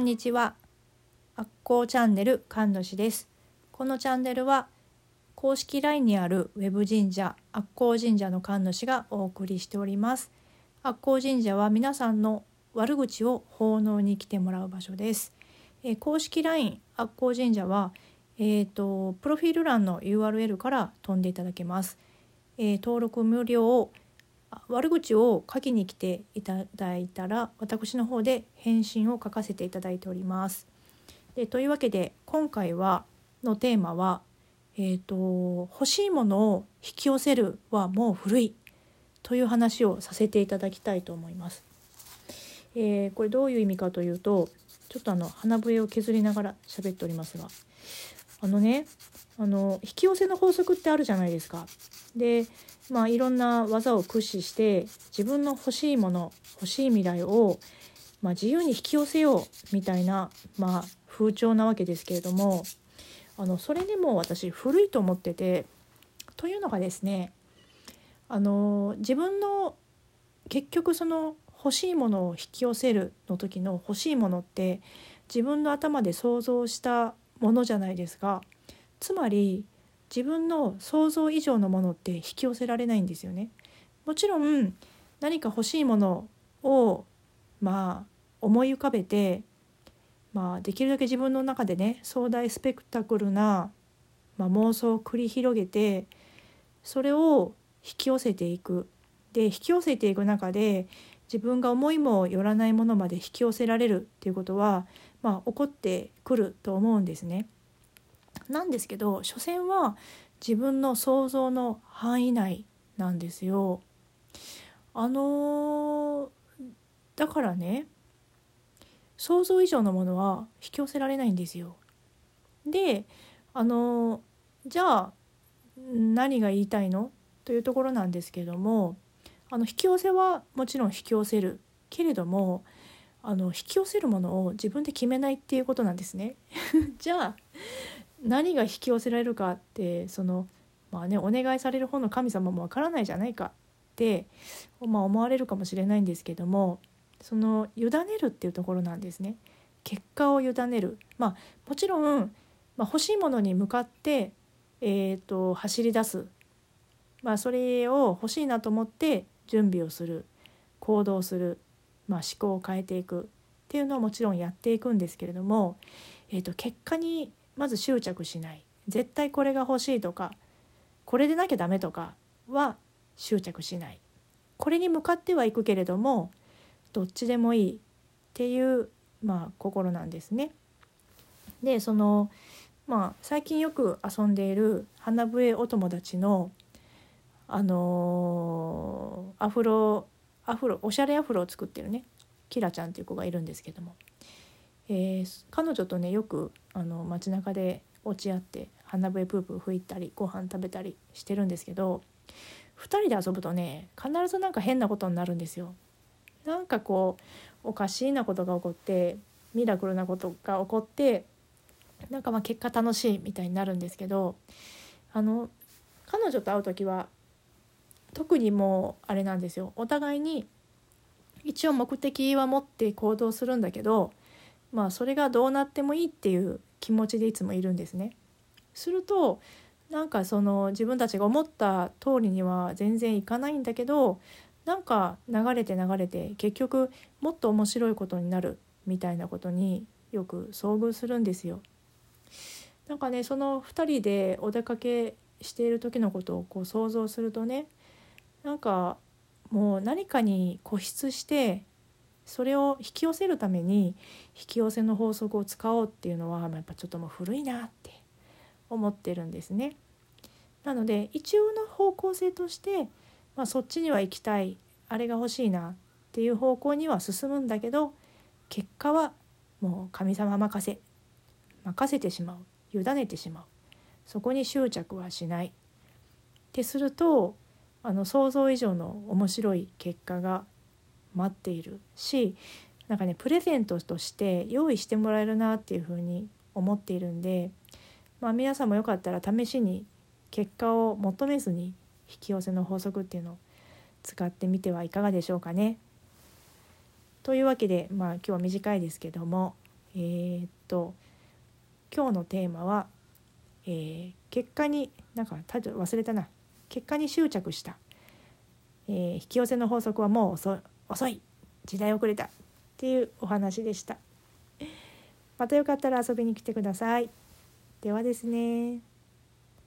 んにちは。アッコーチャンネル神主です。このチャンネルは公式 LINE にあるウェブ神社アッコー神社の神主がお送りしております。アッコー神社は皆さんの悪口を奉納に来てもらう場所です。えー公式 LINE アッコー神社はえー、とプロフィール欄の URL から飛んでいただけます。えー登録無料あ悪口を書きに来ていただいたら私の方で返信を書かせていただいております。でというわけで今回はのテーマは、えーと「欲しいものを引き寄せるはもう古い」という話をさせていただきたいと思います。えーこれどういう意味かというとちょっとあの鼻笛を削りながら喋っておりますがあのねあの引き寄せの法則ってあるじゃないですか。でまあいろんな技を駆使して自分の欲しいもの欲しい未来を、まあ、自由に引き寄せようみたいな、まあ、風潮なわけですけれどもあのそれでも私古いと思っててというのがですねあの自分の結局その欲しいものを引き寄せるの時の欲しいものって自分の頭で想像したものじゃないですかつまり自分の想像以上のものって引き寄せられないんですよね。もちろん何か欲しいものをまあ思い浮かべて、まあ、できるだけ自分の中でね壮大スペクタクルな、まあ、妄想を繰り広げてそれを引き寄せていく。で引き寄せていく中で自分が思いもよらないものまで引き寄せられるっていうことは、まあ、起こってくると思うんですね。なんですけど所詮は自分の想像の範囲内なんですよ。あのだからね想像以上のものは引き寄せられないんですよ。であのじゃあ何が言いたいの？というところなんですけどもあの引き寄せはもちろん引き寄せるけれどもあの引き寄せるものを自分で決めないっていうことなんですね。じゃあ何が引き寄せられるかってそのまあねお願いされる方の神様もわからないじゃないかって、まあ、思われるかもしれないんですけどもその委ねるっていうところなんですね。結果を委ねる、まあ、もちろん、まあ、欲しいものに向かって、えー、と走り出す、まあ、それを欲しいなと思って準備をする行動する、まあ、思考を変えていくっていうのはもちろんやっていくんですけれども、えー、と結果にまず執着しない絶対これが欲しいとかこれでなきゃダメとかは執着しないこれに向かってはいくけれどもどっちでもいいっていう、まあ、心なんですね。でそのまあ最近よく遊んでいる花笛お友達のあのーアフロアフロおしゃれアフロを作ってるねキラちゃんっていう子がいるんですけどもえー彼女とねよくあの街中で落ち合って花笛プープー吹いたりご飯食べたりしてるんですけど2人で遊ぶとね必ずなんか変なことになるんですよ。なんかこうおかしいなことが起こってミラクルなことが起こってなんかまあ結果楽しいみたいになるんですけどあの彼女と会う時は特にもうあれなんですよお互いに一応目的は持って行動するんだけどまあそれがどうなってもいいっていう気持ちでいつもいるんですね。するとなんかその自分たちが思った通りには全然いかないんだけどなんか流れて流れて結局もっと面白いことになるみたいなことによく遭遇するんですよ。なんかねその2人でお出かけしている時のことをこう想像するとねなんかもう何かに固執してそれを引き寄せるために引き寄せの法則を使おうっていうのはやっぱちょっともう古いなって思ってるんですね。なので一応の方向性として、まあ、そっちには行きたいあれが欲しいなっていう方向には進むんだけど結果はもう神様任せ任せてしまう委ねてしまうそこに執着はしないってするとあの想像以上の面白い結果が待っているしなんかねプレゼントとして用意してもらえるなっていうふうに思っているんで、まあ、皆さんもよかったら試しに結果を求めずに引き寄せの法則っていうのを使ってみてはいかがでしょうかね。というわけでまあ今日は短いですけども、えー、っと今日のテーマは、えー、結果になんかタイトル忘れたな結果に執着した、えー、引き寄せの法則はもう遅い時代遅れたっていうお話でした。またよかったら遊びに来てください。ではですね。